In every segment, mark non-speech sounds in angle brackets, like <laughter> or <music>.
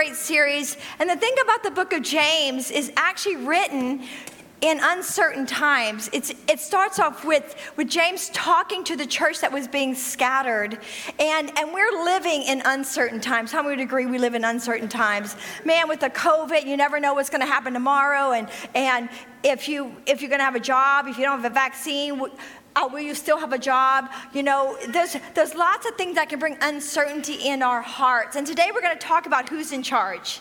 Great series. And the thing about the book of James is actually written in uncertain times. It's, it starts off with, with James talking to the church that was being scattered. And, and we're living in uncertain times. How many would agree we live in uncertain times? Man, with the COVID, you never know what's going to happen tomorrow. And, and if, you, if you're going to have a job, if you don't have a vaccine, uh, will you still have a job? You know, there's, there's lots of things that can bring uncertainty in our hearts. And today we're going to talk about who's in charge.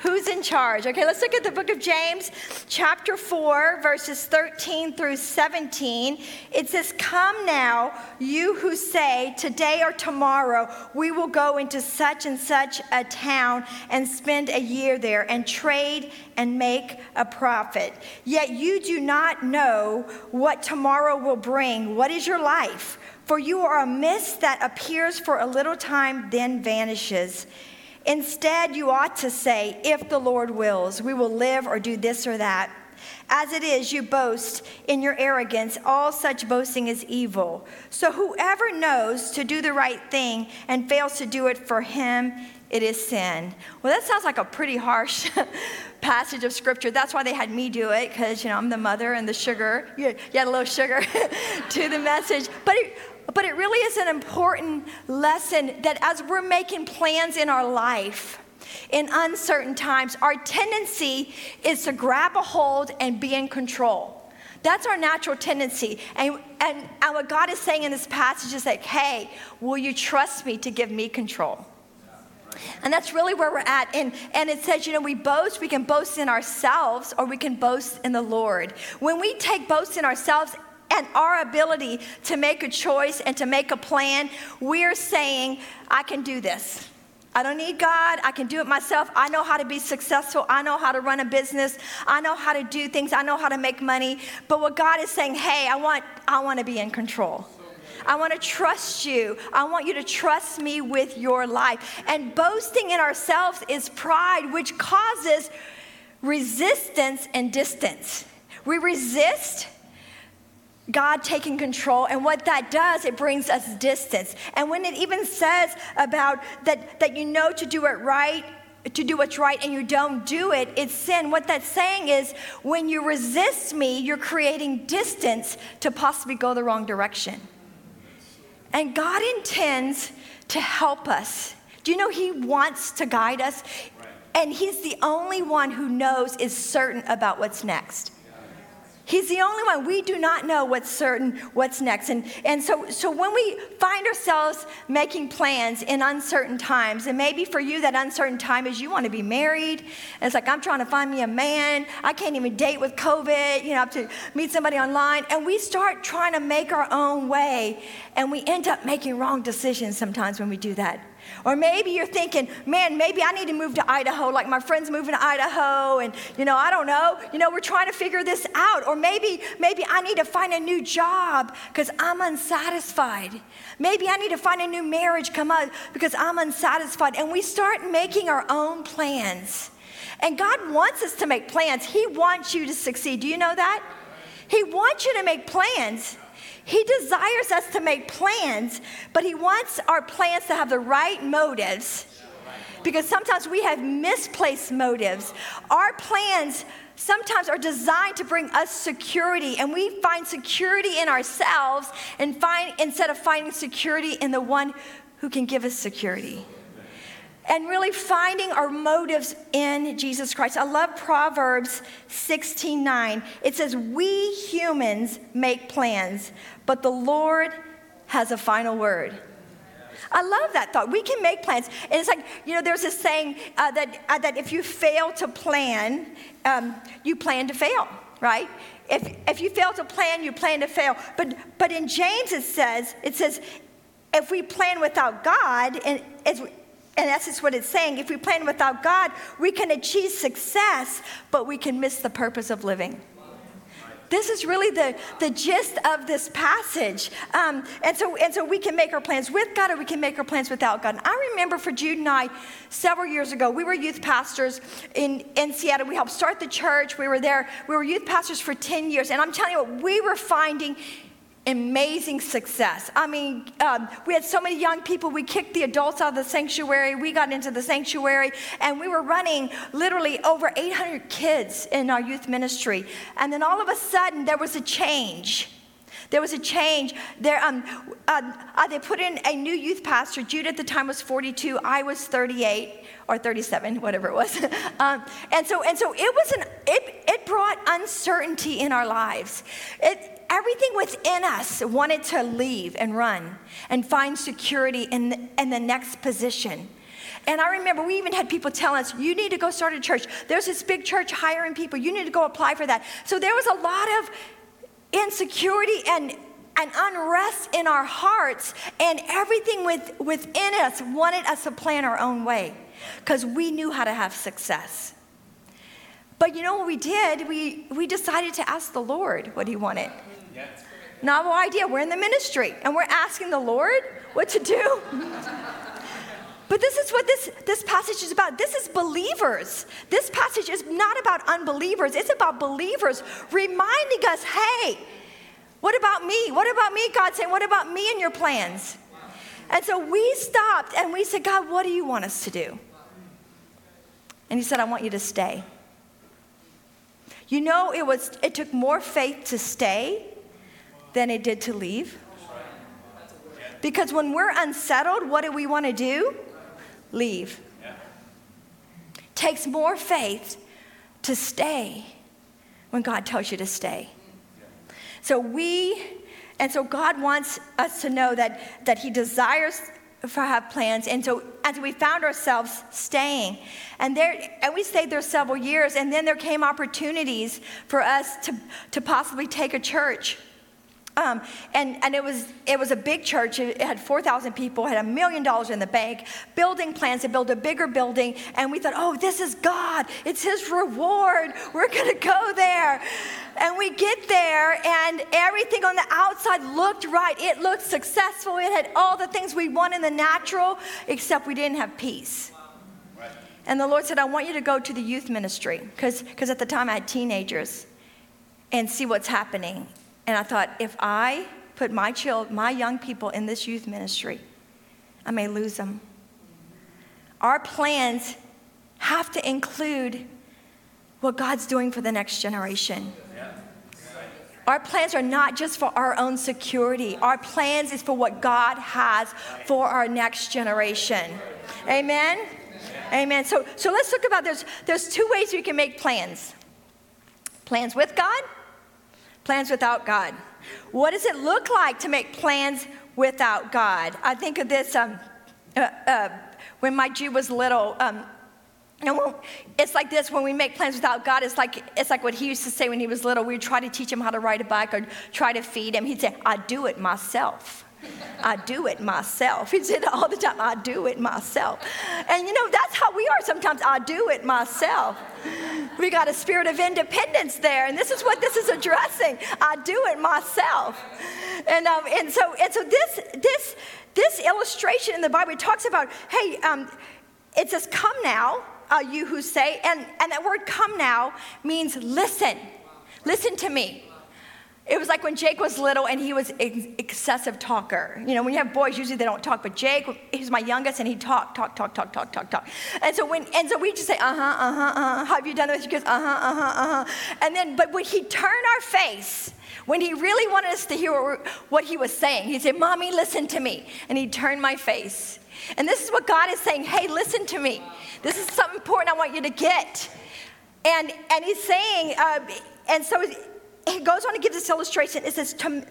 Who's in charge? Okay, let's look at the book of James, chapter 4, verses 13 through 17. It says, Come now, you who say, Today or tomorrow we will go into such and such a town and spend a year there and trade and make a profit. Yet you do not know what tomorrow will bring. What is your life? For you are a mist that appears for a little time, then vanishes. Instead, you ought to say, If the Lord wills, we will live or do this or that. As it is, you boast in your arrogance. All such boasting is evil. So whoever knows to do the right thing and fails to do it for him, it is sin. Well, that sounds like a pretty harsh <laughs> passage of scripture. That's why they had me do it, because, you know, I'm the mother and the sugar. You, had a little sugar <laughs> to the message. But it, but it really is an important lesson that as we're making plans in our life, in uncertain times, our tendency is to grab a hold and be in control. That's our natural tendency. And, and, and what God is saying in this passage is like, hey, will you trust me to give me control? And that's really where we're at. And, and it says, you know, we boast, we can boast in ourselves or we can boast in the Lord. When we take boast in ourselves, our ability to make a choice and to make a plan, we're saying, I can do this. I don't need God. I can do it myself. I know how to be successful. I know how to run a business. I know how to do things. I know how to make money. But what God is saying, hey, I want, I want to be in control. I want to trust you. I want you to trust me with your life. And boasting in ourselves is pride, which causes resistance and distance. We resist God taking control. And what that does, it brings us distance. And when it even says about that, that you know to do it right, to do what's right and you don't do it, it's sin. What that's saying is when you resist me, you're creating distance to possibly go the wrong direction. And God intends to help us. Do you know He wants to guide us? And He's the only one who knows is certain about what's next. He's the only one. We do not know what's certain, what's next. And, and so, so when we find ourselves making plans in uncertain times, and maybe for you, that uncertain time is you want to be married. It's like, I'm trying to find me a man. I can't even date with COVID. You know, I have to meet somebody online. And we start trying to make our own way. And we end up making wrong decisions sometimes when we do that. Or maybe you're thinking, man, maybe I need to move to Idaho, like my friend's moving to Idaho, and you know, I don't know. You know, we're trying to figure this out. Or maybe, maybe I need to find a new job because I'm unsatisfied. Maybe I need to find a new marriage come out because I'm unsatisfied. And we start making our own plans. And God wants us to make plans. He wants you to succeed. Do you know that? He wants you to make plans. He desires us to make plans, but He wants our plans to have the right motives because sometimes we have misplaced motives. Our plans sometimes are designed to bring us security and we find security in ourselves and find instead of finding security in the one who can give us security and really finding our motives in Jesus Christ. I love Proverbs 16 9. It says, We humans make plans, but the Lord has a final word. I love that thought. We can make plans. And it's like, you know, there's this saying uh, that, uh, that if you fail to plan, um, you plan to fail, right? If, if you fail to plan, you plan to fail. But, but in James, it says, it says, if we plan without God, and and that's just what it's saying. If we plan without God, we can achieve success, but we can miss the purpose of living. This is really the, the gist of this passage. Um, and, so, and so we can make our plans with God or we can make our plans without God. And I remember for Jude and I, several years ago, we were youth pastors in, in Seattle. We helped start the church. We were there. We were youth pastors for 10 years. And I'm telling you what, we were finding amazing success. I mean, um, we had so many young people. We kicked the adults out of the sanctuary. We got into the sanctuary, and we were running literally over 800 kids in our youth ministry. And then all of a sudden, there was a change. There was a change. There, um, uh, uh, they put in a new youth pastor. Jude at the time was 42. I was 38 or 37, whatever it was. <laughs> um, and so, and so it was an. It, it brought uncertainty in our lives. It, everything within us wanted to leave and run and find security in the, in the next position. And I remember we even had people tell us, you need to go start a church. There's this big church hiring people. You need to go apply for that. So there was a lot of insecurity and, and unrest in our hearts, and everything with, within us wanted us to plan our own way because we knew how to have success. But you know what we did? We, we decided to ask the Lord what He wanted. Novel idea. We're in the ministry and we're asking the Lord what to do. But this is what this, this passage is about. This is believers. This passage is not about unbelievers, it's about believers reminding us hey, what about me? What about me? God saying, what about me and your plans? And so we stopped and we said, God, what do you want us to do? And He said, I want you to stay. You know, it, was, it took more faith to stay than it did to leave. Because when we're unsettled, what do we want to do? Leave. Takes more faith to stay when God tells you to stay. So we, and so God wants us to know that, that He desires for have plans. And so as we found ourselves staying, and there and we stayed there several years, and then there came opportunities for us to, to possibly take a church um, and, and it, was, it was a big church. It had 4,000 people, had a million dollars in the bank, building plans to build a bigger building. And we thought, oh, this is God. It's His reward. We're going to go there. And we get there, and everything on the outside looked right. It looked successful. It had all the things we want in the natural, except we didn't have peace. And the Lord said, I want you to go to the youth ministry, because at the time I had teenagers, and see what's happening. And I thought, if I put my child, my young people in this youth ministry, I may lose them. Our plans have to include what God's doing for the next generation. Our plans are not just for our own security. Our plans is for what God has for our next generation. Amen. Amen. So, so let's talk about there's there's two ways we can make plans. Plans with God Plans without God. What does it look like to make plans without God? I think of this um, uh, uh, when my Jew was little. Um, it's like this when we make plans without God. It's like it's like what he used to say when he was little. We'd try to teach him how to ride a bike or try to feed him. He'd say, "I do it myself." I do it myself. He said all the time, I do it myself. And you know, that's how we are sometimes. I do it myself. We got a spirit of independence there, and this is what this is addressing. I do it myself. And, um, and so, and so this, this, this illustration in the Bible talks about, hey, um, it says, come now, uh, you who say, and, and that word come now means listen. Listen to me. It was like when Jake was little and he was ex- excessive talker. You know, when you have boys, usually they don't talk, but Jake, he's my youngest, and he talk, talk, talk, talk, talk, talk, talk. And so when, and so we just say, uh huh, uh huh, uh huh. Have you done this? He goes, uh huh, uh huh, uh huh. And then, but when he turned our face, when he really wanted us to hear what, what he was saying, he said, "Mommy, listen to me," and he turned my face. And this is what God is saying. Hey, listen to me. This is something important I want you to get. And and he's saying, uh, and so he goes on to give this illustration. It says, to,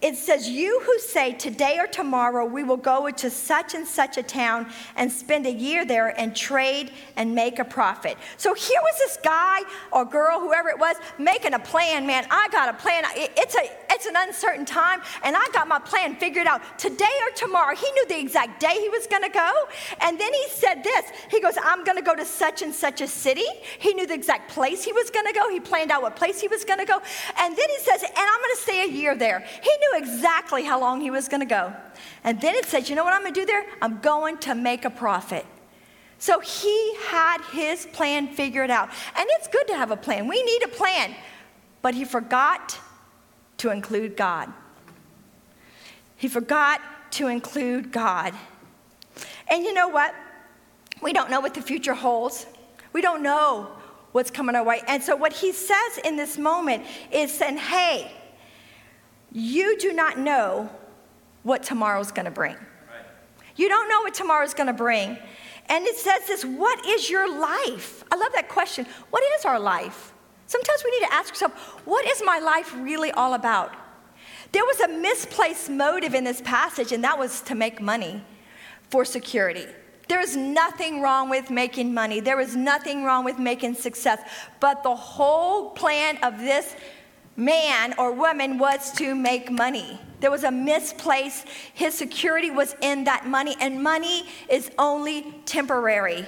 it says, You who say, Today or tomorrow we will go into such and such a town and spend a year there and trade and make a profit. So here was this guy or girl, whoever it was, making a plan. Man, I got a plan. It's, a, it's an uncertain time, and I got my plan figured out. Today or tomorrow, he knew the exact day he was going to go. And then he said this He goes, I'm going to go to such and such a city. He knew the exact place he was going to go. He planned out what place he was going to go. And then he says, And I'm going to stay a year there. He knew knew exactly how long he was going to go. And then it said, You know what I'm going to do there? I'm going to make a profit. So he had his plan figured out. And it's good to have a plan. We need a plan. But he forgot to include God. He forgot to include God. And you know what? We don't know what the future holds. We don't know what's coming our way. And so, what he says in this moment is saying, hey, you do not know what tomorrow's going to bring. You don't know what tomorrow's going to bring. And it says this what is your life? I love that question. What is our life? Sometimes we need to ask ourselves, what is my life really all about? There was a misplaced motive in this passage, and that was to make money for security. There is nothing wrong with making money. There is nothing wrong with making success. But the whole plan of this man or woman was to make money. There was a misplaced, his security was in that money, and money is only temporary.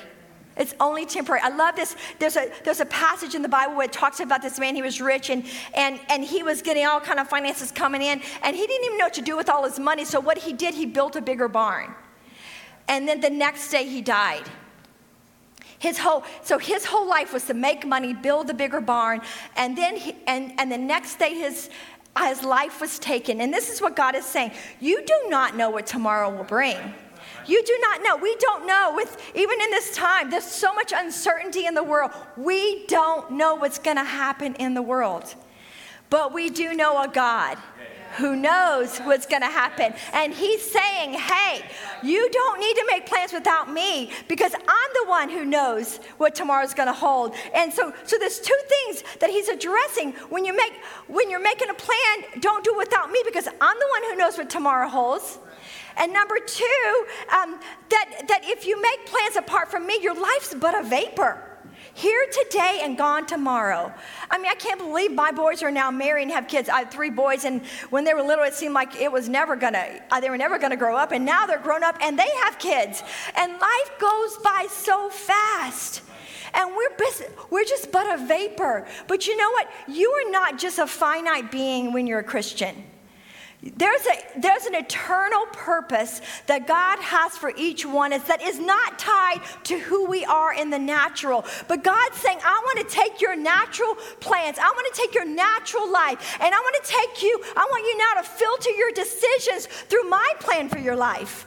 It's only temporary. I love this. There's a, there's a passage in the Bible where it talks about this man. He was rich and, and, and he was getting all kind of finances coming in, and he didn't even know what to do with all his money. So what he did, he built a bigger barn. And then the next day he died. His whole, so his whole life was to make money, build a bigger barn, and then he, and, and the next day his, his life was taken. And this is what God is saying. You do not know what tomorrow will bring. You do not know. We don't know. With even in this time, there's so much uncertainty in the world. We don't know what's going to happen in the world. But we do know a God who knows what's going to happen. And he's saying, hey, you don't need to make plans without me because I'm the one who knows what tomorrow's going to hold. And so, so there's two things that he's addressing when you make when you're making a plan. Don't do it without me because I'm the one who knows what tomorrow holds. And number two, um, that, that if you make plans apart from me, your life's but a vapor here today and gone tomorrow. I mean, I can't believe my boys are now married and have kids. I have three boys, and when they were little, it seemed like it was never gonna, uh, they were never gonna grow up, and now they're grown up and they have kids. And life goes by so fast. And we're, busy, we're just but a vapor. But you know what? You are not just a finite being when you're a Christian. There's, a, there's an eternal purpose that God has for each one is that is not tied to who we are in the natural. But God's saying, I want to take your natural plans, I want to take your natural life, and I want to take you, I want you now to filter your decisions through my plan for your life.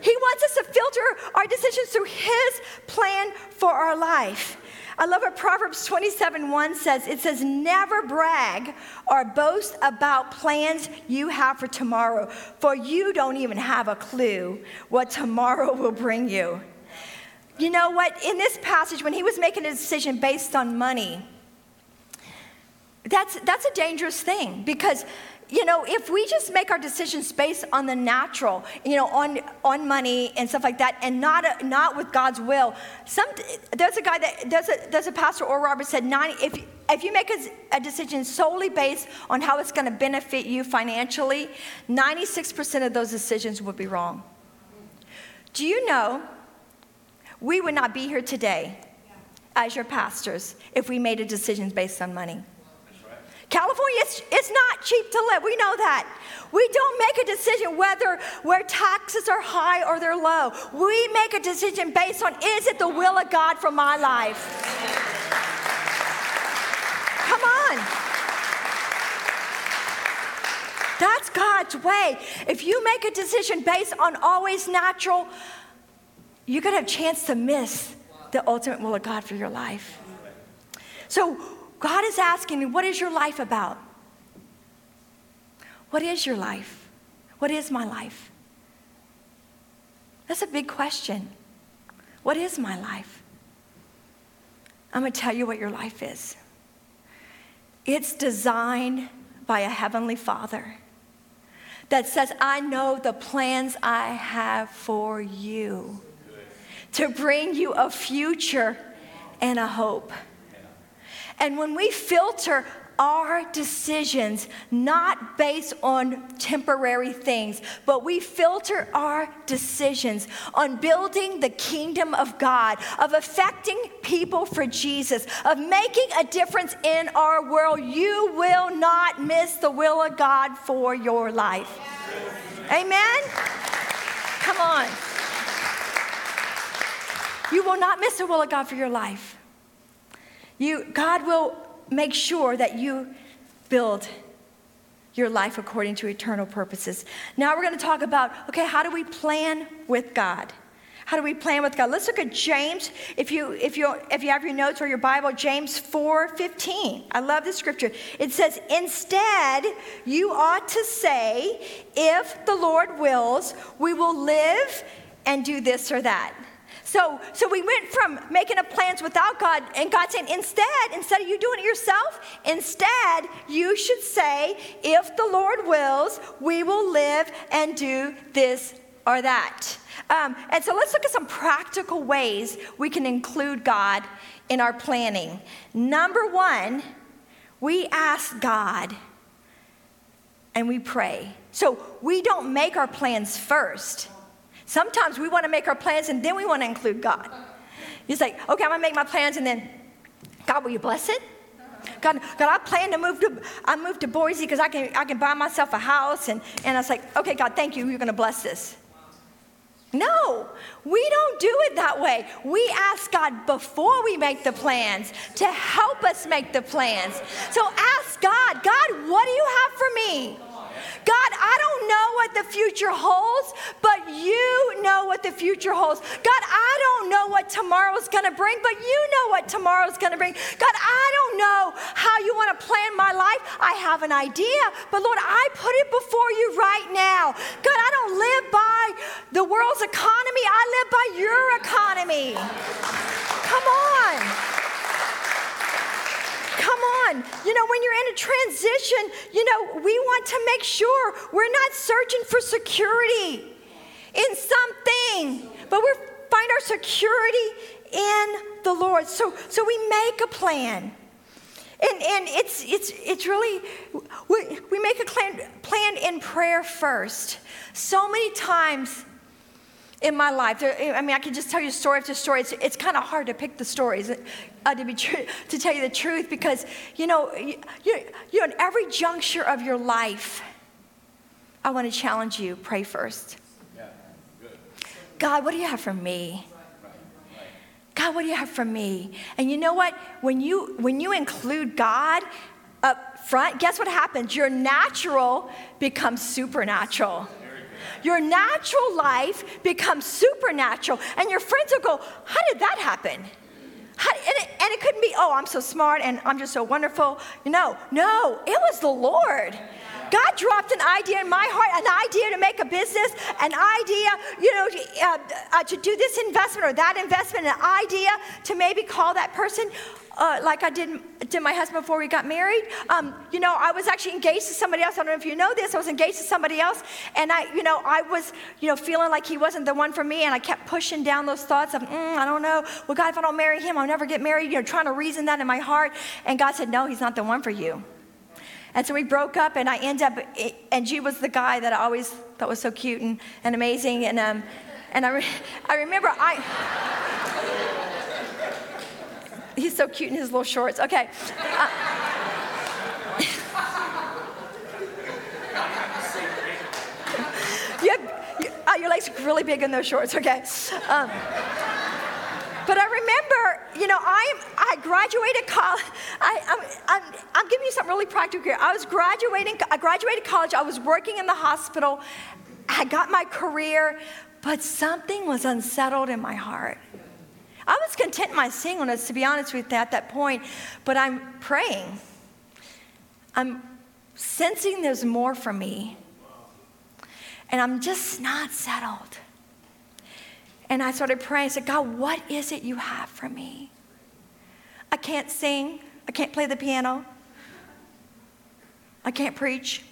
He wants us to filter our decisions through His plan for our life. I love what Proverbs 27 1 says. It says, Never brag or boast about plans you have for tomorrow, for you don't even have a clue what tomorrow will bring you. You know what? In this passage, when he was making a decision based on money, that's, that's a dangerous thing because you know, if we just make our decisions based on the natural, you know, on, on money and stuff like that, and not, not with God's will, some, there's a guy that, there's a, there's a pastor, Or Robert said, 90, if, if you make a, a decision solely based on how it's going to benefit you financially, 96% of those decisions would be wrong. Do you know we would not be here today as your pastors if we made a decision based on money? California, it's, it's not cheap to live. We know that. We don't make a decision whether where taxes are high or they're low. We make a decision based on is it the will of God for my life? Come on. That's God's way. If you make a decision based on always natural, you're going to have a chance to miss the ultimate will of God for your life. So God is asking me, what is your life about? What is your life? What is my life? That's a big question. What is my life? I'm going to tell you what your life is. It's designed by a heavenly Father that says, I know the plans I have for you to bring you a future and a hope. And when we filter our decisions not based on temporary things, but we filter our decisions on building the kingdom of God, of affecting people for Jesus, of making a difference in our world, you will not miss the will of God for your life. Amen? Come on. You will not miss the will of God for your life. You, God will make sure that you build your life according to eternal purposes. Now we're going to talk about okay, how do we plan with God? How do we plan with God? Let's look at James. If you if you if you have your notes or your Bible, James 4:15. I love this scripture. It says, "Instead, you ought to say, if the Lord wills, we will live and do this or that." So, so we went from making up plans without God and God saying, instead, instead of you doing it yourself, instead, you should say, if the Lord wills, we will live and do this or that. Um, and so let's look at some practical ways we can include God in our planning. Number one, we ask God and we pray. So we don't make our plans first. Sometimes we want to make our plans and then we want to include God. He's like, okay, I'm gonna make my plans and then, God, will you bless it? God, God, I plan to move to I moved to Boise because I can I can buy myself a house and, and I was like, okay, God, thank you, you're gonna bless this. No, we don't do it that way. We ask God before we make the plans to help us make the plans. So ask God, God, what do you have for me? God, I don't know what the future holds, but you know what the future holds. God, I don't know what tomorrow's going to bring, but you know what tomorrow's going to bring. God, I don't know how you want to plan my life. I have an idea, but Lord, I put it before you right now. God, I don't live by the world's economy, I live by your economy. Come on. On. You know, when you're in a transition, you know, we want to make sure we're not searching for security in something, but we find our security in the Lord. So, so we make a plan. And, and it's, it's, it's really, we, we make a plan, plan in prayer first. So many times in my life. There, I mean, I can just tell you story after story. It's, it's kind of hard to pick the stories, uh, to be true, to tell you the truth, because you know, you, you, you know, in every juncture of your life, I want to challenge you. Pray first. God, what do you have for me? God, what do you have for me? And you know what? When you when you include God up front, guess what happens? Your natural becomes supernatural. Your natural life becomes supernatural, and your friends will go, How did that happen? How, and, it, and it couldn't be, oh, I'm so smart and I'm just so wonderful. No, no, it was the Lord. God dropped an idea in my heart, an idea to make a business, an idea, you know, uh, uh, to do this investment or that investment, an idea to maybe call that person uh, like I did, did my husband before we got married. Um, you know, I was actually engaged to somebody else. I don't know if you know this. I was engaged to somebody else, and I, you know, I was, you know, feeling like he wasn't the one for me, and I kept pushing down those thoughts of, mm, I don't know. Well, God, if I don't marry him, I'll never get married. You know, trying to reason that in my heart, and God said, No, he's not the one for you. And so we broke up, and I end up, and G was the guy that I always thought was so cute and, and amazing, and um, and I, re- I remember I. He's so cute in his little shorts. Okay. Uh, <laughs> you have, you, uh, your legs are really big in those shorts, okay? Um, but I remember, you know, I, I graduated college. I, I'm, I'm, I'm giving you something really practical here. I was graduating, I graduated college, I was working in the hospital, I got my career, but something was unsettled in my heart. I was content in my singleness, to be honest with you, at that point, but I'm praying. I'm sensing there's more for me. And I'm just not settled. And I started praying. I said, God, what is it you have for me? I can't sing. I can't play the piano. I can't preach.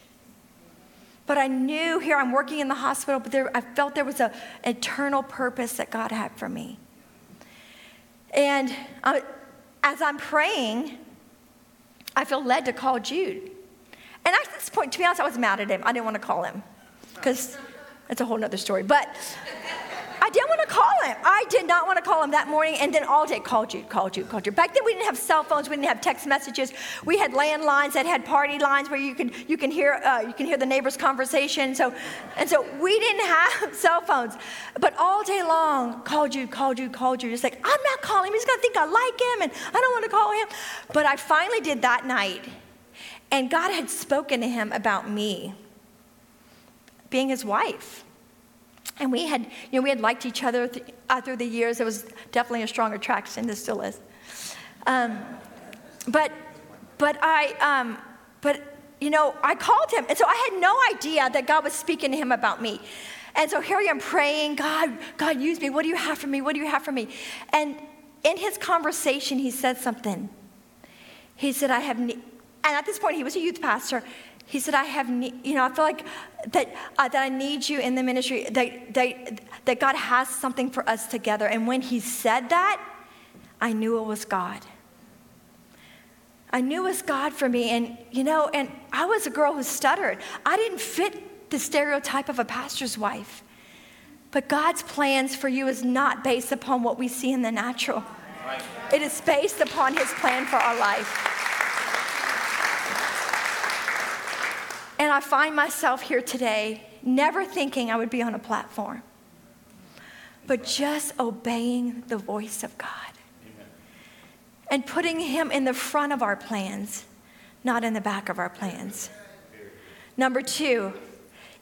But I knew here I'm working in the hospital, but there, I felt there was an eternal purpose that God had for me. And I, as I'm praying, I feel led to call Jude. And at this point, to be honest, I was mad at him. I didn't want to call him because it's a whole other story. But I didn't want to call him. I did not want to call him that morning, and then all day called you, called you, called you. Back then, we didn't have cell phones. We didn't have text messages. We had landlines that had party lines where you can you can hear uh, you can hear the neighbors' conversation. So, and so we didn't have <laughs> cell phones. But all day long, called you, called you, called you. Just like I'm not calling him. He's gonna think I like him, and I don't want to call him. But I finally did that night, and God had spoken to him about me being his wife. And we had, you know, we had liked each other th- uh, through the years. There was definitely a strong attraction. There still is. Um, but, but I, um, but you know, I called him, and so I had no idea that God was speaking to him about me. And so here I am praying, God, God, use me. What do you have for me? What do you have for me? And in his conversation, he said something. He said, I have, ne-, and at this point, he was a youth pastor. He said, I have, you know, I feel like that, uh, that I need you in the ministry, that, that, that God has something for us together. And when he said that, I knew it was God. I knew it was God for me. And, you know, and I was a girl who stuttered. I didn't fit the stereotype of a pastor's wife. But God's plans for you is not based upon what we see in the natural, it is based upon his plan for our life. And I find myself here today never thinking I would be on a platform, but just obeying the voice of God Amen. and putting Him in the front of our plans, not in the back of our plans. Number two,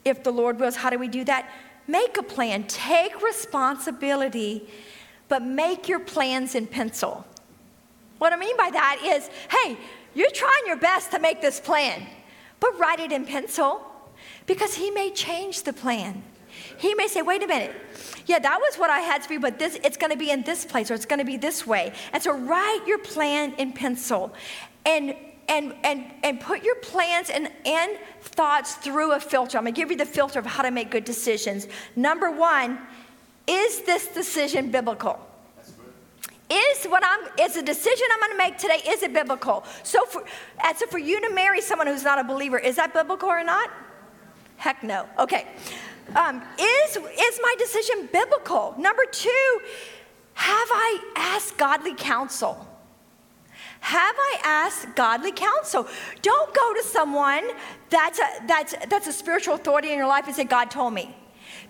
if the Lord wills, how do we do that? Make a plan, take responsibility, but make your plans in pencil. What I mean by that is, hey, you're trying your best to make this plan but write it in pencil because he may change the plan. He may say, wait a minute, yeah, that was what I had to be, but this it's gonna be in this place or it's gonna be this way. And so write your plan in pencil and and and and put your plans and, and thoughts through a filter. I'm gonna give you the filter of how to make good decisions. Number one, is this decision biblical? Is what I'm is the decision I'm going to make today is it biblical? So for and so for you to marry someone who's not a believer, is that biblical or not? Heck no. Okay. Um, is is my decision biblical? Number two, have I asked godly counsel? Have I asked godly counsel? Don't go to someone that's a, that's, that's a spiritual authority in your life and say, God told me.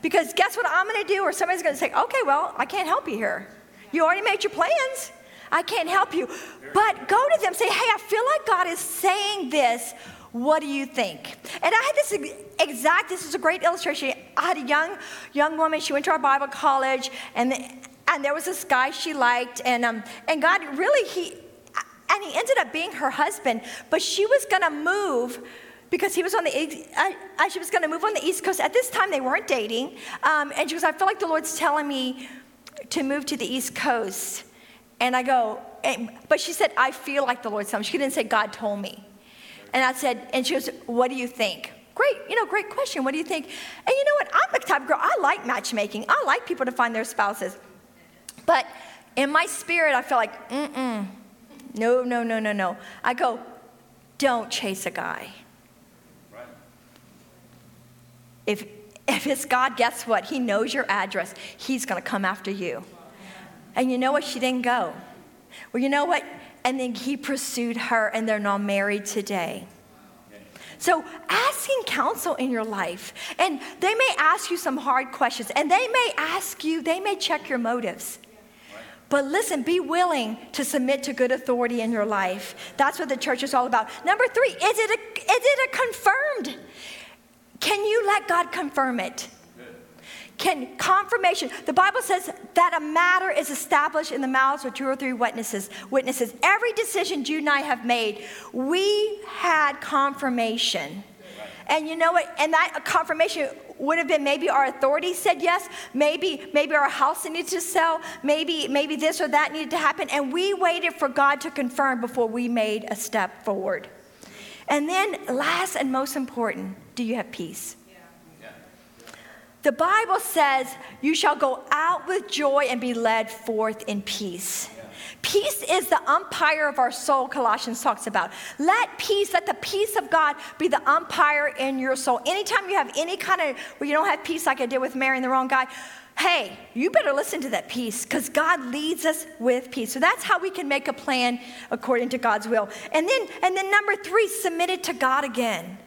Because guess what I'm going to do? Or somebody's going to say, okay, well, I can't help you here. You already made your plans. I can't help you. But go to them, say, hey, I feel like God is saying this. What do you think? And I had this exact, this is a great illustration. I had a young, young woman, she went to our Bible college, and, the, and there was this guy she liked, and, um, and God really, he, and he ended up being her husband, but she was gonna move because he was on the, I, I, she was gonna move on the East Coast. At this time, they weren't dating, um, and she goes, I feel like the Lord's telling me to move to the East Coast. And I go, and, but she said, I feel like the Lord me. She didn't say, God told me. And I said, and she goes, What do you think? Great, you know, great question. What do you think? And you know what? I'm the type of girl, I like matchmaking. I like people to find their spouses. But in my spirit, I feel like, mm mm, no, no, no, no, no. I go, don't chase a guy. Right. If if it's God, guess what? He knows your address. He's going to come after you. And you know what? She didn't go. Well, you know what? And then he pursued her, and they're now married today. So, asking counsel in your life, and they may ask you some hard questions, and they may ask you, they may check your motives. But listen, be willing to submit to good authority in your life. That's what the church is all about. Number three, is it a, is it a confirmed? Can you let God confirm it? Can confirmation, the Bible says that a matter is established in the mouths of two or three witnesses. Witnesses. Every decision Jude and I have made, we had confirmation. And you know what? And that confirmation would have been maybe our authority said yes, maybe maybe our house needed to sell, maybe maybe this or that needed to happen, and we waited for God to confirm before we made a step forward. And then, last and most important, do you have peace? The Bible says, You shall go out with joy and be led forth in peace. Peace is the umpire of our soul, Colossians talks about. Let peace, let the peace of God be the umpire in your soul. Anytime you have any kind of, where you don't have peace like I did with marrying the wrong guy, hey, you better listen to that peace because God leads us with peace. So that's how we can make a plan according to God's will. And then, and then number three, submit it to God again.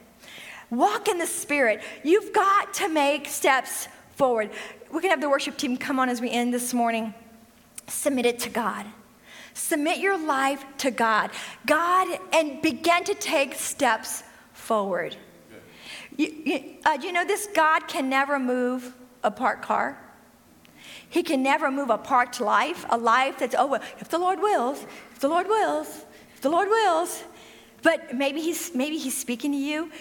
Walk in the Spirit. You've got to make steps forward. We can have the worship team come on as we end this morning. Submit it to God. Submit your life to God. God, and begin to take steps forward. You, you, uh, you know this? God can never move a parked car. He can never move a parked life, a life that's, oh, well, if the Lord wills, if the Lord wills, if the Lord wills. But maybe he's, maybe he's speaking to you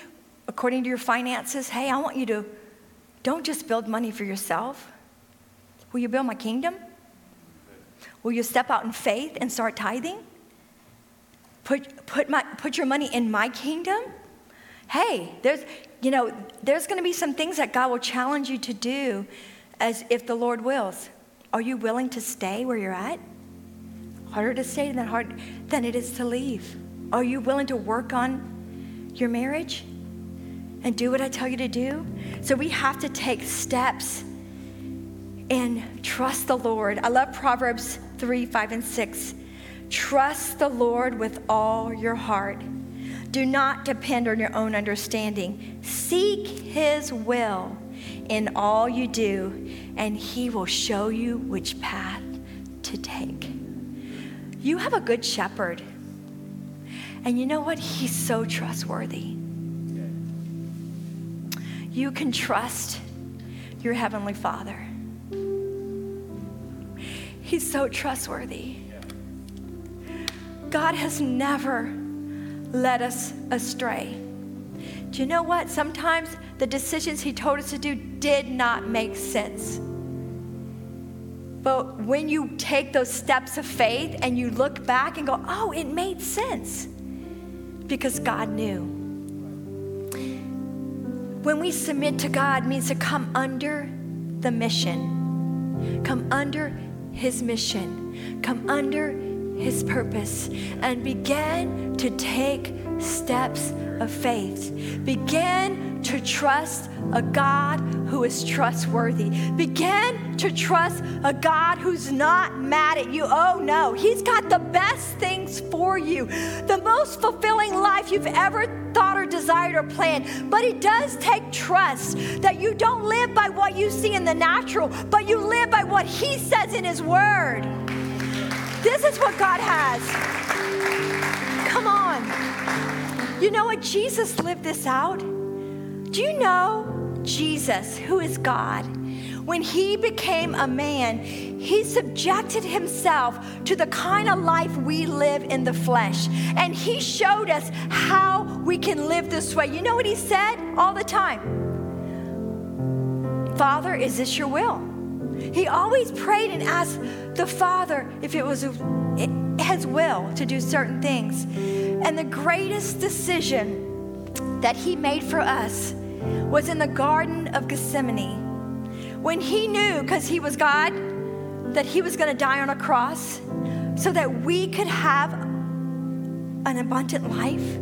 according to your finances. Hey, I want you to, don't just build money for yourself. Will you build my kingdom? Will you step out in faith and start tithing? Put, put, my, put your money in my kingdom? Hey, there's, you know, there's going to be some things that God will challenge you to do as if the Lord wills. Are you willing to stay where you're at? Harder to stay than hard than it is to leave. Are you willing to work on your marriage and do what I tell you to do? So we have to take steps and trust the Lord. I love Proverbs 3, 5, and 6. Trust the Lord with all your heart. Do not depend on your own understanding. Seek his will in all you do, and He will show you which path to take. You have a good shepherd. And you know what? He's so trustworthy. You can trust your Heavenly Father. He's so trustworthy. God has never led us astray. Do you know what? Sometimes the decisions He told us to do did not make sense. But when you take those steps of faith and you look back and go, oh, it made sense because God knew. When we submit to God means to come under the mission, come under His mission, come under His purpose, and begin to take steps of faith. Begin to trust a God who is trustworthy. Begin to trust a God who's not mad at you. Oh no, He's got the best things for you, the most fulfilling life you've ever thought or desired or planned. But it does take trust that you don't live by what you see in the natural, but you live by what He says in His Word. This is what God has. Come on. You know what? Jesus lived this out. Do you know Jesus, who is God? When he became a man, he subjected himself to the kind of life we live in the flesh. And he showed us how we can live this way. You know what he said all the time? Father, is this your will? He always prayed and asked the Father if it was his will to do certain things. And the greatest decision that he made for us was in the Garden of Gethsemane. When he knew, because he was God, that he was going to die on a cross so that we could have an abundant life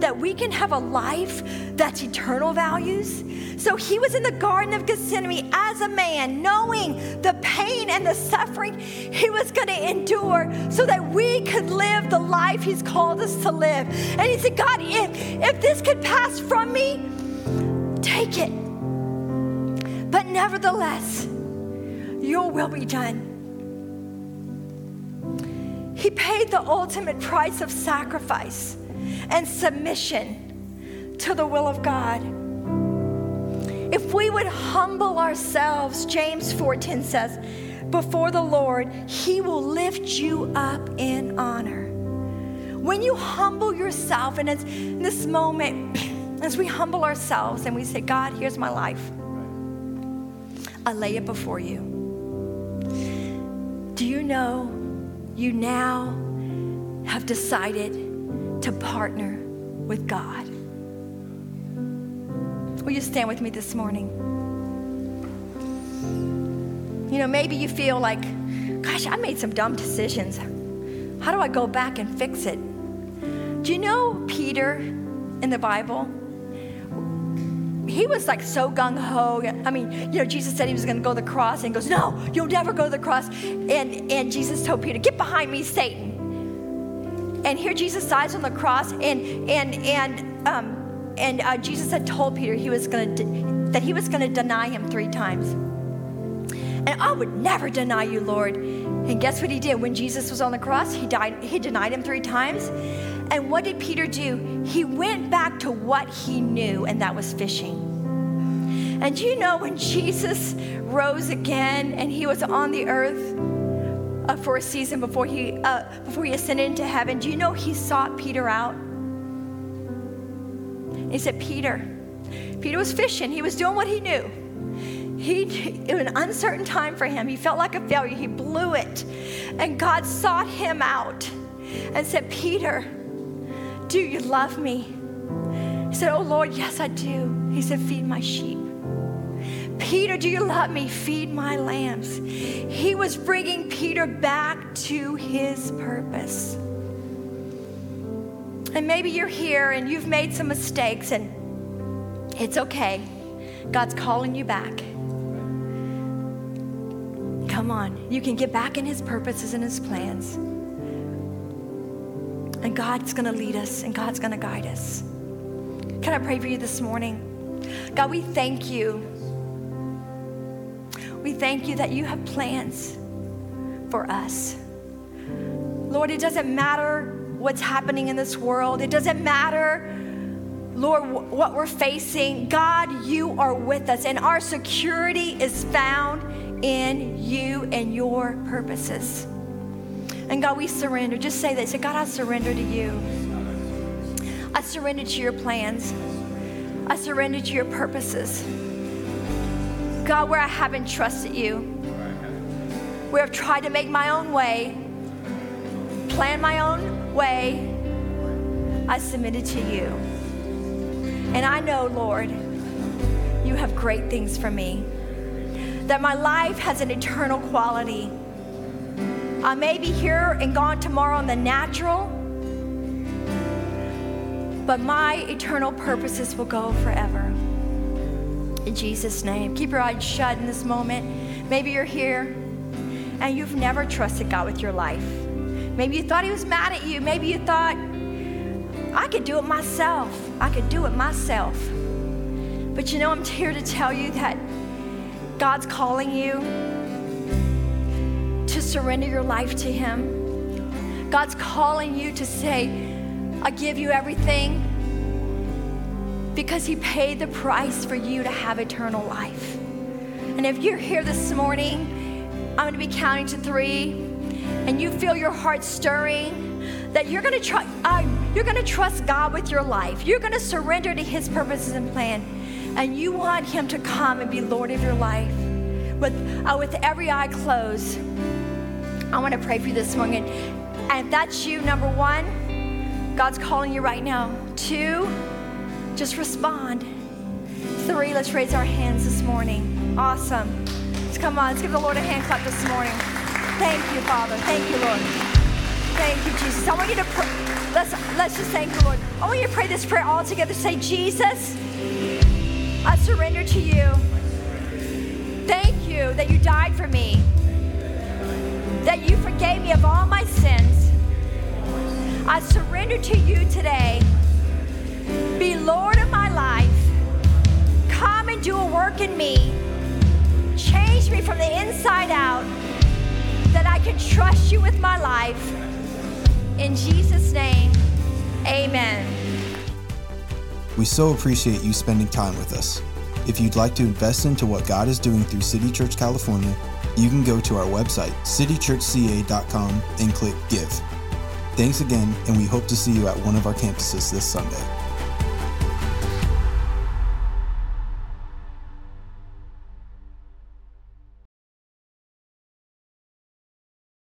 that we can have a life that's eternal values. So he was in the Garden of Gethsemane as a man, knowing the pain and the suffering he was going to endure so that we could live the life he's called us to live. And he said, God, if, if this could pass from me, take it. But nevertheless, your will be done. He paid the ultimate price of sacrifice and submission to the will of God. If we would humble ourselves, James 4:10 says, before the Lord, he will lift you up in honor. When you humble yourself, and it's in this moment, <clears throat> as we humble ourselves and we say, God, here's my life, I lay it before you. Do you know you now have decided to partner with God. Will you stand with me this morning? You know, maybe you feel like, gosh, I made some dumb decisions. How do I go back and fix it? Do you know Peter in the Bible? He was like so gung ho. I mean, you know, Jesus said he was going to go to the cross, and goes, "No, you'll never go to the cross." And and Jesus told Peter, "Get behind me, Satan." And here Jesus dies on the cross, and and and um, and uh, Jesus had told Peter he was going to de- that he was going to deny him three times. And I would never deny you, Lord. And guess what he did when Jesus was on the cross? He died. He denied him three times. And what did Peter do? He went back to what he knew, and that was fishing. And you know when Jesus rose again and he was on the earth uh, for a season before he uh, before he ascended into heaven, do you know he sought Peter out? He said, "Peter." Peter was fishing. He was doing what he knew. He, it was an uncertain time for him. He felt like a failure. He blew it. And God sought him out and said, Peter, do you love me? He said, Oh Lord, yes, I do. He said, Feed my sheep. Peter, do you love me? Feed my lambs. He was bringing Peter back to his purpose. And maybe you're here and you've made some mistakes, and it's okay. God's calling you back. Come on, you can get back in His purposes and His plans. And God's gonna lead us and God's gonna guide us. Can I pray for you this morning? God, we thank you. We thank you that you have plans for us. Lord, it doesn't matter what's happening in this world, it doesn't matter. Lord, what we're facing, God, you are with us, and our security is found in you and your purposes. And God, we surrender. Just say that. Say, God, I surrender to you. I surrender to your plans. I surrender to your purposes. God, where I haven't trusted you, where I've tried to make my own way, plan my own way, I submit it to you. And I know, Lord, you have great things for me, that my life has an eternal quality. I may be here and gone tomorrow in the natural, but my eternal purposes will go forever. In Jesus' name. Keep your eyes shut in this moment. Maybe you're here and you've never trusted God with your life. Maybe you thought He was mad at you. Maybe you thought, I could do it myself. I could do it myself. But you know, I'm here to tell you that God's calling you surrender your life to Him. God's calling you to say, I give you everything because He paid the price for you to have eternal life. And if you're here this morning, I'm going to be counting to three, and you feel your heart stirring, that you're going to try, uh, you're going to trust God with your life. You're going to surrender to His purposes and plan, and you want Him to come and be Lord of your life. With uh, with every eye closed, I want to pray for you this morning. And if that's you, number one, God's calling you right now. Two, just respond. Three, let's raise our hands this morning. Awesome. Let's come on, let's give the Lord a hand clap this morning. Thank you, Father. Thank you, Lord. Thank you, Jesus. I want you to pray. Let's, let's just thank the Lord. I want you to pray this prayer all together. Say, Jesus, I surrender to you. Thank you that you died for me, that you forgave me of all my sins. I surrender to you today. Be Lord of my life. Come and do a work in me. Change me from the inside out that I can trust you with my life. In Jesus' name, amen. We so appreciate you spending time with us. If you'd like to invest into what God is doing through City Church California, you can go to our website, citychurchca.com, and click Give. Thanks again, and we hope to see you at one of our campuses this Sunday.